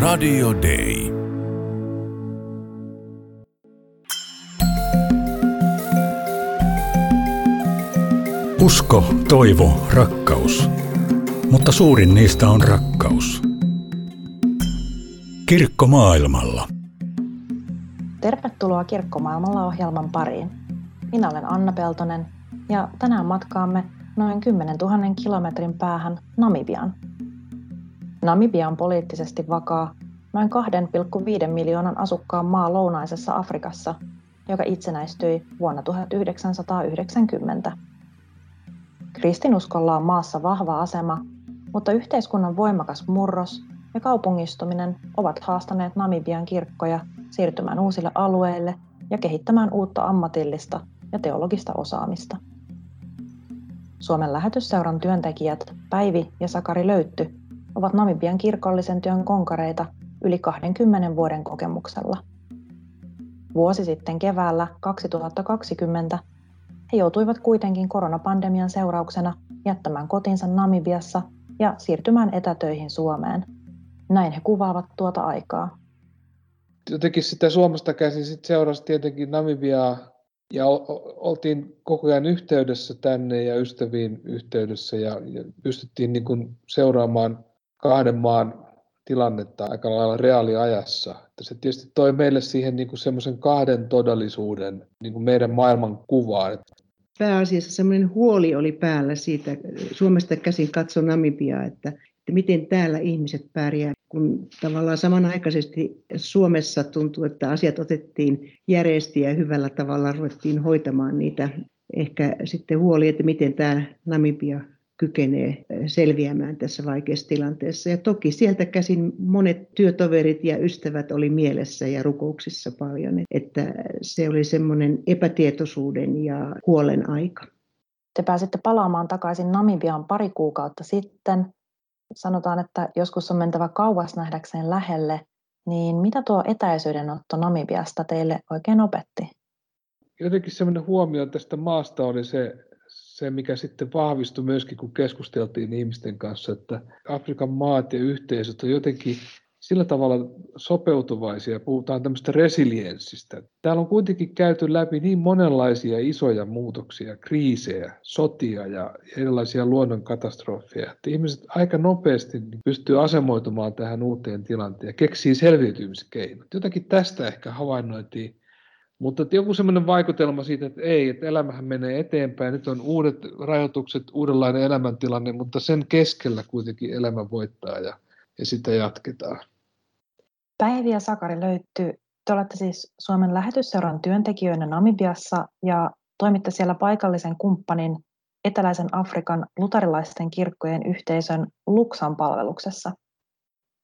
Radio Day. Usko, toivo, rakkaus. Mutta suurin niistä on rakkaus. Kirkko maailmalla. Tervetuloa Kirkkomaailmalla ohjelman pariin. Minä olen Anna Peltonen ja tänään matkaamme noin 10 000 kilometrin päähän Namibian. Namibia on poliittisesti vakaa, noin 2,5 miljoonan asukkaan maa lounaisessa Afrikassa, joka itsenäistyi vuonna 1990. Kristinuskolla on maassa vahva asema, mutta yhteiskunnan voimakas murros ja kaupungistuminen ovat haastaneet Namibian kirkkoja siirtymään uusille alueille ja kehittämään uutta ammatillista ja teologista osaamista. Suomen lähetysseuran työntekijät Päivi ja Sakari Löytty ovat Namibian kirkollisen työn konkareita yli 20 vuoden kokemuksella. Vuosi sitten keväällä 2020 he joutuivat kuitenkin koronapandemian seurauksena jättämään kotinsa Namibiassa ja siirtymään etätöihin Suomeen. Näin he kuvaavat tuota aikaa. Jotenkin sitä Suomesta käsin sit seurasi tietenkin Namibiaa ja oltiin koko ajan yhteydessä tänne ja ystäviin yhteydessä ja, pystyttiin niin seuraamaan kahden maan tilannetta aika lailla reaaliajassa. Että se tietysti toi meille siihen niin kuin semmoisen kahden todellisuuden niin kuin meidän maailman kuvaan. Pääasiassa semmoinen huoli oli päällä siitä, Suomesta käsin katso Namibiaa, että, että miten täällä ihmiset pärjää, kun tavallaan samanaikaisesti Suomessa tuntuu, että asiat otettiin järjesti ja hyvällä tavalla ruvettiin hoitamaan niitä. Ehkä sitten huoli, että miten tämä Namibia kykenee selviämään tässä vaikeassa tilanteessa. Ja toki sieltä käsin monet työtoverit ja ystävät oli mielessä ja rukouksissa paljon, että se oli semmoinen epätietoisuuden ja huolen aika. Te pääsitte palaamaan takaisin Namibiaan pari kuukautta sitten. Sanotaan, että joskus on mentävä kauas nähdäkseen lähelle. Niin mitä tuo etäisyydenotto Namibiasta teille oikein opetti? Jotenkin semmoinen huomio tästä maasta oli se, se, mikä sitten vahvistui myöskin, kun keskusteltiin ihmisten kanssa, että Afrikan maat ja yhteisöt on jotenkin sillä tavalla sopeutuvaisia, puhutaan tämmöistä resilienssistä. Täällä on kuitenkin käyty läpi niin monenlaisia isoja muutoksia, kriisejä, sotia ja erilaisia luonnonkatastrofeja, että ihmiset aika nopeasti pystyy asemoitumaan tähän uuteen tilanteeseen ja keksii selviytymiskeinot. Jotakin tästä ehkä havainnoitiin mutta joku semmoinen vaikutelma siitä, että ei, että elämähän menee eteenpäin, nyt on uudet rajoitukset, uudenlainen elämäntilanne, mutta sen keskellä kuitenkin elämä voittaa ja, ja sitä jatketaan. Päivi ja Sakari löytyy. Te olette siis Suomen lähetysseuran työntekijöinä Namibiassa ja toimitte siellä paikallisen kumppanin Eteläisen Afrikan luterilaisten kirkkojen yhteisön Luxan palveluksessa.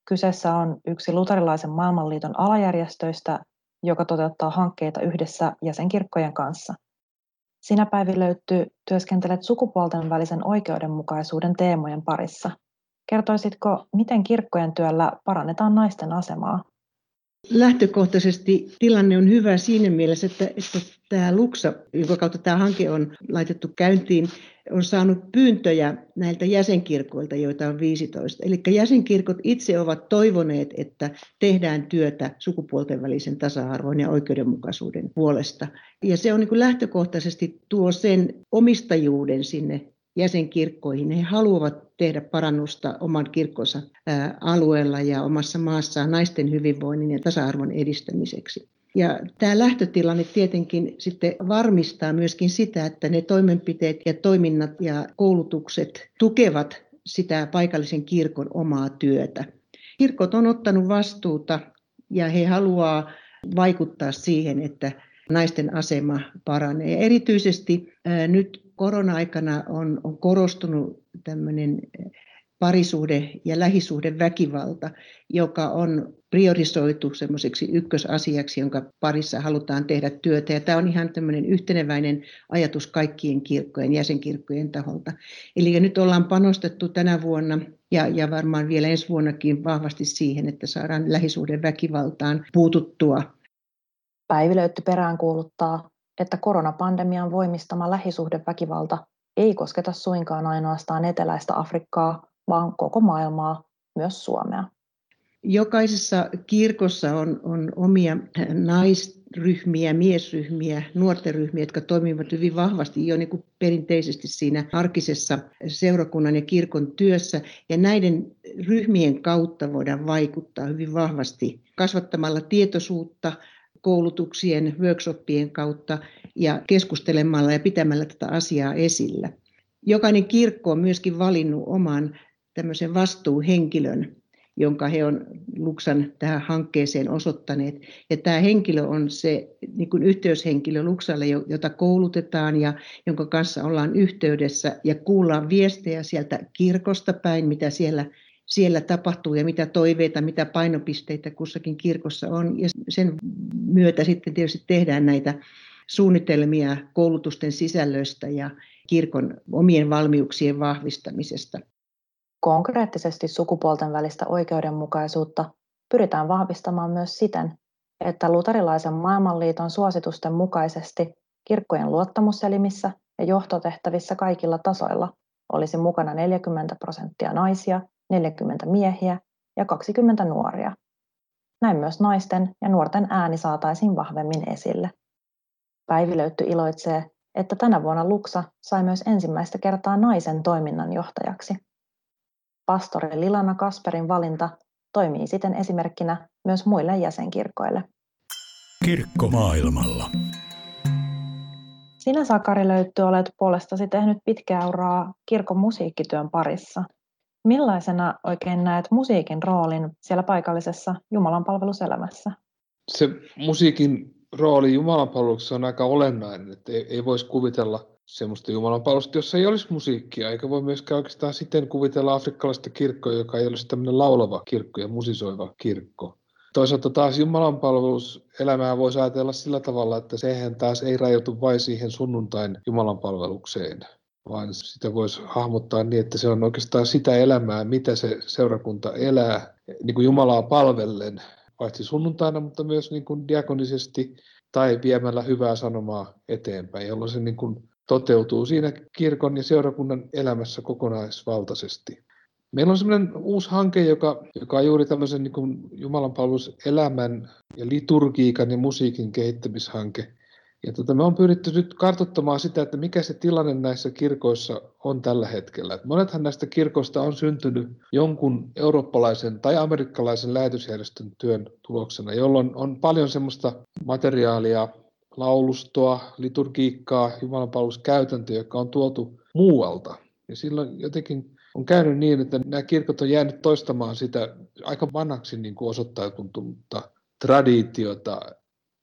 Kyseessä on yksi luterilaisen maailmanliiton alajärjestöistä, joka toteuttaa hankkeita yhdessä jäsenkirkkojen kanssa. Sinä päivi löytyy työskentelet sukupuolten välisen oikeudenmukaisuuden teemojen parissa. Kertoisitko, miten kirkkojen työllä parannetaan naisten asemaa? Lähtökohtaisesti tilanne on hyvä siinä mielessä, että, että tämä Luksa, jonka kautta tämä hanke on laitettu käyntiin, on saanut pyyntöjä näiltä jäsenkirkoilta, joita on 15. Eli jäsenkirkot itse ovat toivoneet, että tehdään työtä sukupuolten välisen tasa-arvon ja oikeudenmukaisuuden puolesta. Ja se on niin lähtökohtaisesti tuo sen omistajuuden sinne jäsenkirkkoihin. He haluavat tehdä parannusta oman kirkkonsa alueella ja omassa maassaan naisten hyvinvoinnin ja tasa-arvon edistämiseksi. Ja tämä lähtötilanne tietenkin sitten varmistaa myöskin sitä, että ne toimenpiteet ja toiminnat ja koulutukset tukevat sitä paikallisen kirkon omaa työtä. Kirkot on ottanut vastuuta ja he haluaa vaikuttaa siihen, että naisten asema paranee. Erityisesti nyt korona-aikana on, on korostunut tämmöinen parisuhde ja lähisuhde väkivalta, joka on priorisoitu semmoiseksi ykkösasiaksi, jonka parissa halutaan tehdä työtä. Ja tämä on ihan tämmöinen yhteneväinen ajatus kaikkien kirkkojen, jäsenkirkkojen taholta. Eli nyt ollaan panostettu tänä vuonna ja, ja varmaan vielä ensi vuonnakin vahvasti siihen, että saadaan lähisuhde väkivaltaan puututtua. Päivi Löytty peräänkuuluttaa, että koronapandemian voimistama lähisuhdeväkivalta ei kosketa suinkaan ainoastaan eteläistä Afrikkaa, vaan koko maailmaa, myös Suomea. Jokaisessa kirkossa on, on omia naisryhmiä, miesryhmiä, nuorten ryhmiä, jotka toimivat hyvin vahvasti jo niin kuin perinteisesti siinä arkisessa seurakunnan ja kirkon työssä. Ja näiden ryhmien kautta voidaan vaikuttaa hyvin vahvasti kasvattamalla tietoisuutta, koulutuksien, workshopien kautta ja keskustelemalla ja pitämällä tätä asiaa esillä. Jokainen kirkko on myöskin valinnut oman tämmöisen vastuuhenkilön, jonka he on Luksan tähän hankkeeseen osoittaneet. Ja tämä henkilö on se niin kuin yhteyshenkilö Luksalle, jota koulutetaan ja jonka kanssa ollaan yhteydessä ja kuullaan viestejä sieltä kirkosta päin, mitä siellä, siellä tapahtuu ja mitä toiveita, mitä painopisteitä kussakin kirkossa on. Ja sen myötä sitten tietysti tehdään näitä suunnitelmia koulutusten sisällöistä ja kirkon omien valmiuksien vahvistamisesta. Konkreettisesti sukupuolten välistä oikeudenmukaisuutta pyritään vahvistamaan myös siten, että luterilaisen maailmanliiton suositusten mukaisesti kirkkojen luottamuselimissä ja johtotehtävissä kaikilla tasoilla olisi mukana 40 prosenttia naisia, 40 miehiä ja 20 nuoria. Näin myös naisten ja nuorten ääni saataisiin vahvemmin esille. Päivi Löytty iloitsee, että tänä vuonna Luksa sai myös ensimmäistä kertaa naisen toiminnanjohtajaksi. Pastori Lilana Kasperin valinta toimii siten esimerkkinä myös muille jäsenkirkoille. Kirkko maailmalla. Sinä Sakari Löytty olet puolestasi tehnyt pitkää uraa kirkon musiikkityön parissa. Millaisena oikein näet musiikin roolin siellä paikallisessa Jumalan palveluselämässä? Se musiikin rooli Jumalan palveluksessa on aika olennainen, että ei, ei voisi kuvitella semmoista Jumalan palvelusta, jossa ei olisi musiikkia, eikä voi myöskään oikeastaan siten kuvitella afrikkalaista kirkkoa, joka ei olisi tämmöinen laulava kirkko ja musisoiva kirkko. Toisaalta taas Jumalan palveluselämää voisi ajatella sillä tavalla, että sehän taas ei rajoitu vain siihen sunnuntain Jumalan palvelukseen, vaan sitä voisi hahmottaa niin, että se on oikeastaan sitä elämää, mitä se seurakunta elää niin kuin Jumalaa palvellen, paitsi sunnuntaina, mutta myös niin kuin diakonisesti tai viemällä hyvää sanomaa eteenpäin, jolloin se niin kuin toteutuu siinä kirkon ja seurakunnan elämässä kokonaisvaltaisesti. Meillä on sellainen uusi hanke, joka, joka on juuri tämmöisen niin Jumalan elämän ja liturgiikan ja musiikin kehittämishanke. Ja tota, me on pyritty nyt kartoittamaan sitä, että mikä se tilanne näissä kirkoissa on tällä hetkellä. Et monethan näistä kirkoista on syntynyt jonkun eurooppalaisen tai amerikkalaisen lähetysjärjestön työn tuloksena, jolloin on paljon semmoista materiaalia, laulustoa, liturgiikkaa, jumalanpalveluskäytäntöjä, joka on tuotu muualta. Ja silloin jotenkin on käynyt niin, että nämä kirkot on jäänyt toistamaan sitä aika vanhaksi niin kuin osoittautunutta traditiota,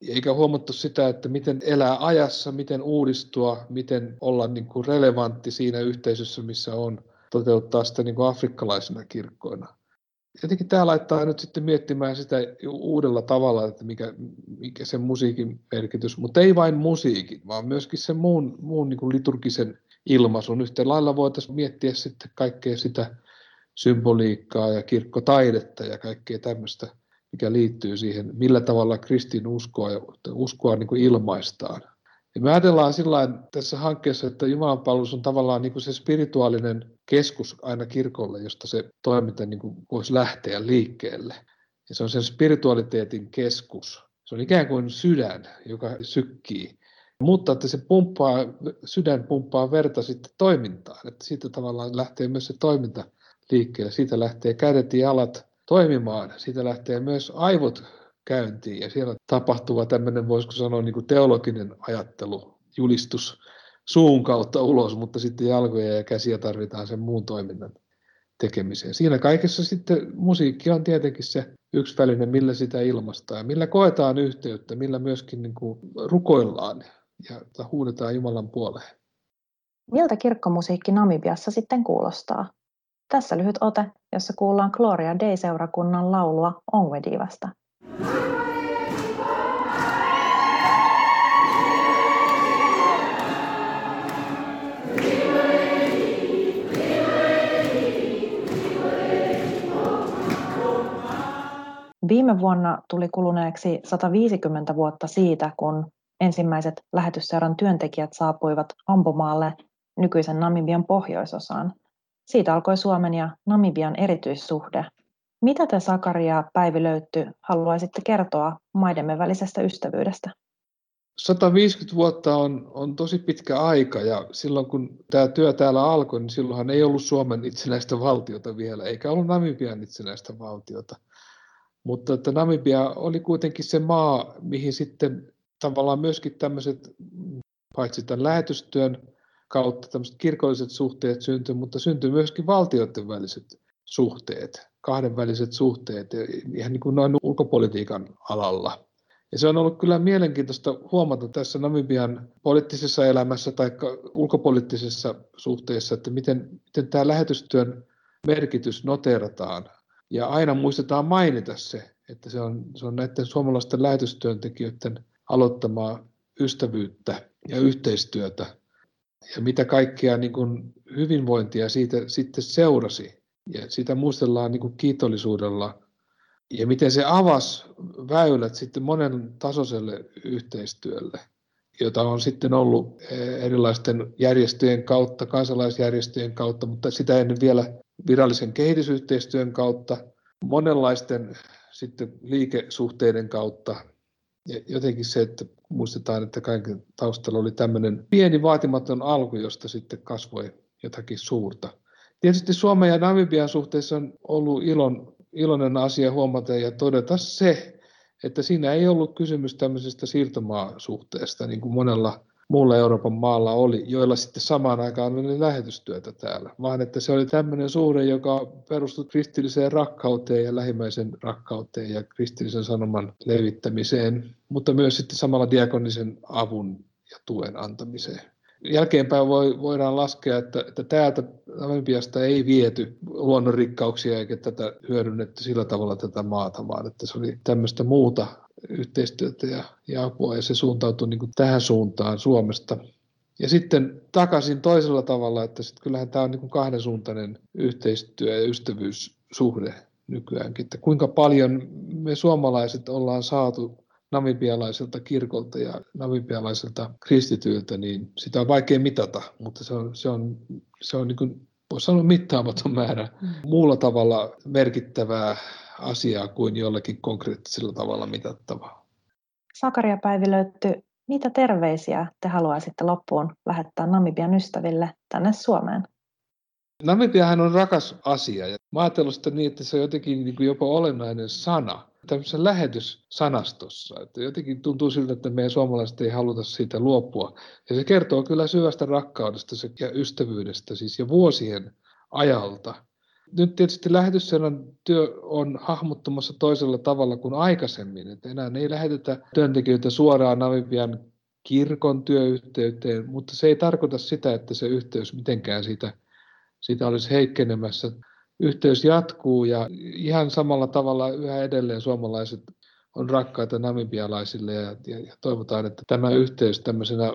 eikä huomattu sitä, että miten elää ajassa, miten uudistua, miten olla niin kuin relevantti siinä yhteisössä, missä on, toteuttaa sitä niin kuin afrikkalaisena kirkkoina. Jotenkin tämä laittaa nyt sitten miettimään sitä uudella tavalla, että mikä, mikä sen musiikin merkitys, mutta ei vain musiikin, vaan myöskin sen muun, muun niin kuin liturgisen ilmaisun. Yhtä lailla voitaisiin miettiä sitten kaikkea sitä symboliikkaa ja kirkkotaidetta ja kaikkea tämmöistä – mikä liittyy siihen, millä tavalla kristin uskoa, uskoa niin kuin ilmaistaan. Ja me ajatellaan sillä tässä hankkeessa, että Jumalan palvelus on tavallaan niin kuin se spirituaalinen keskus aina kirkolle, josta se toiminta niin kuin voisi lähteä liikkeelle. Ja se on sen spiritualiteetin keskus. Se on ikään kuin sydän, joka sykkii. Mutta että se pumppaa, sydän pumppaa verta sitten toimintaan. Että siitä tavallaan lähtee myös se toiminta liikkeelle. Siitä lähtee kädet ja jalat toimimaan. Siitä lähtee myös aivot käyntiin ja siellä tapahtuva tämmöinen, voisiko sanoa, niin kuin teologinen ajattelu, julistus suun kautta ulos, mutta sitten jalkoja ja käsiä tarvitaan sen muun toiminnan tekemiseen. Siinä kaikessa sitten musiikki on tietenkin se yksi väline, millä sitä ilmastaa ja millä koetaan yhteyttä, millä myöskin niin kuin rukoillaan ja huudetaan Jumalan puoleen. Miltä kirkkomusiikki Namibiassa sitten kuulostaa? Tässä lyhyt ote, jossa kuullaan Gloria Day-seurakunnan laulua Ongvedivasta. Viime vuonna tuli kuluneeksi 150 vuotta siitä, kun ensimmäiset lähetysseuran työntekijät saapuivat ampumaalle nykyisen Namibian pohjoisosaan – siitä alkoi Suomen ja Namibian erityissuhde. Mitä te Sakari ja Päivi Löytty haluaisitte kertoa maidemme välisestä ystävyydestä? 150 vuotta on, on tosi pitkä aika ja silloin kun tämä työ täällä alkoi, niin silloinhan ei ollut Suomen itsenäistä valtiota vielä, eikä ollut Namibian itsenäistä valtiota. Mutta että Namibia oli kuitenkin se maa, mihin sitten tavallaan myöskin tämmöiset, paitsi tämän lähetystyön kautta tämmöiset kirkolliset suhteet syntyi, mutta syntyi myöskin valtioiden väliset suhteet, kahdenväliset suhteet, ihan niin kuin noin ulkopolitiikan alalla. Ja se on ollut kyllä mielenkiintoista huomata tässä Namibian poliittisessa elämässä tai ulkopoliittisessa suhteessa, että miten, miten tämä lähetystyön merkitys noterataan. Ja aina muistetaan mainita se, että se on, se on näiden suomalaisten lähetystyöntekijöiden aloittamaa ystävyyttä ja yhteistyötä. Ja mitä kaikkea niin kuin hyvinvointia siitä sitten seurasi. Ja sitä muistellaan niin kuin kiitollisuudella ja miten se avasi väylät sitten monen tasoiselle yhteistyölle, jota on sitten ollut eh, erilaisten järjestöjen kautta, kansalaisjärjestöjen kautta, mutta sitä ennen vielä virallisen kehitysyhteistyön kautta, monenlaisten sitten liikesuhteiden kautta. Ja jotenkin se, että muistetaan, että kaiken taustalla oli tämmöinen pieni vaatimaton alku, josta sitten kasvoi jotakin suurta. Tietysti Suomen ja Namibian suhteessa on ollut ilon iloinen asia huomata ja todeta se, että siinä ei ollut kysymys tämmöisestä siirtomaasuhteesta, niin kuin monella muulla Euroopan maalla oli, joilla sitten samaan aikaan oli lähetystyötä täällä, vaan että se oli tämmöinen suhde, joka perustui kristilliseen rakkauteen ja lähimmäisen rakkauteen ja kristillisen sanoman levittämiseen, mutta myös sitten samalla diakonisen avun ja tuen antamiseen. Jälkeenpäin voi, voidaan laskea, että, että täältä Namibiasta ei viety luonnonrikkauksia eikä tätä hyödynnetty sillä tavalla tätä maata, vaan että se oli tämmöistä muuta yhteistyötä ja, ja apua ja se suuntautui niin kuin tähän suuntaan Suomesta. Ja sitten takaisin toisella tavalla, että sit kyllähän tämä on niin kuin kahdensuuntainen yhteistyö ja ystävyyssuhde nykyäänkin, että kuinka paljon me suomalaiset ollaan saatu namibialaiselta kirkolta ja namibialaiselta kristityiltä, niin sitä on vaikea mitata, mutta se on, se on, se on niin voisi sanoa mittaamaton määrä mm. muulla tavalla merkittävää asiaa kuin jollakin konkreettisella tavalla mitattavaa. Sakaria Päivi löytty, mitä terveisiä te haluaisitte loppuun lähettää Namibian ystäville tänne Suomeen? Namibiahan on rakas asia ja mä ajatellut sitä niin, että se on jotenkin niin kuin jopa olennainen sana tämmöisessä lähetyssanastossa. Että jotenkin tuntuu siltä, että meidän suomalaiset ei haluta siitä luopua. Ja se kertoo kyllä syvästä rakkaudesta ja ystävyydestä siis jo vuosien ajalta. Nyt tietysti lähetyssenan työ on hahmottumassa toisella tavalla kuin aikaisemmin. Että enää ei lähetetä työntekijöitä suoraan Namibian kirkon työyhteyteen, mutta se ei tarkoita sitä, että se yhteys mitenkään siitä, siitä olisi heikkenemässä yhteys jatkuu ja ihan samalla tavalla yhä edelleen suomalaiset on rakkaita namibialaisille ja, ja, ja toivotaan, että tämä yhteys tämmöisenä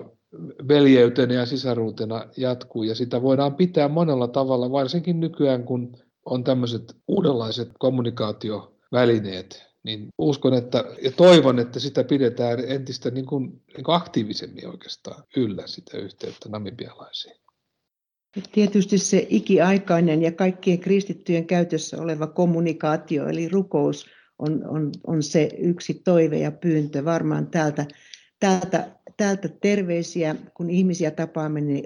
veljeytenä ja sisaruutena jatkuu ja sitä voidaan pitää monella tavalla, varsinkin nykyään kun on tämmöiset uudenlaiset kommunikaatiovälineet, niin uskon että, ja toivon, että sitä pidetään entistä niin kuin, niin kuin aktiivisemmin oikeastaan yllä sitä yhteyttä namibialaisiin. Tietysti se ikiaikainen ja kaikkien kristittyjen käytössä oleva kommunikaatio, eli rukous, on, on, on se yksi toive ja pyyntö. Varmaan täältä, täältä, täältä terveisiä, kun ihmisiä tapaamme, niin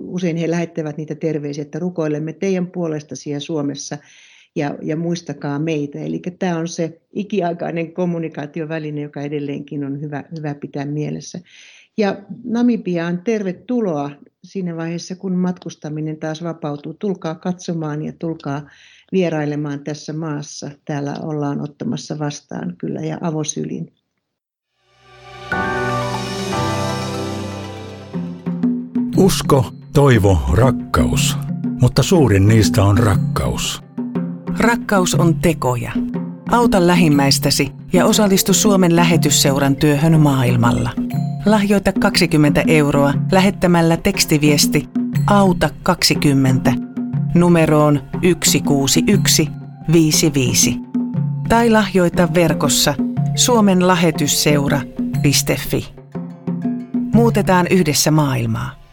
usein he lähettävät niitä terveisiä, että rukoilemme teidän puolestasi ja Suomessa ja, ja muistakaa meitä. Eli tämä on se ikiaikainen kommunikaatioväline, joka edelleenkin on hyvä, hyvä pitää mielessä. Ja Namibiaan tervetuloa siinä vaiheessa, kun matkustaminen taas vapautuu. Tulkaa katsomaan ja tulkaa vierailemaan tässä maassa. Täällä ollaan ottamassa vastaan kyllä ja avosylin. Usko, toivo, rakkaus. Mutta suurin niistä on rakkaus. Rakkaus on tekoja. Auta lähimmäistäsi ja osallistu Suomen lähetysseuran työhön maailmalla. Lahjoita 20 euroa lähettämällä tekstiviesti Auta 20 numeroon 16155 tai lahjoita verkossa Suomen lähetysseura.fi. Muutetaan yhdessä maailmaa.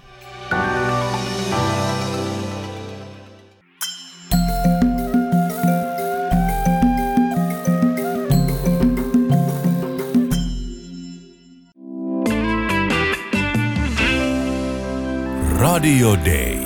Radio Day.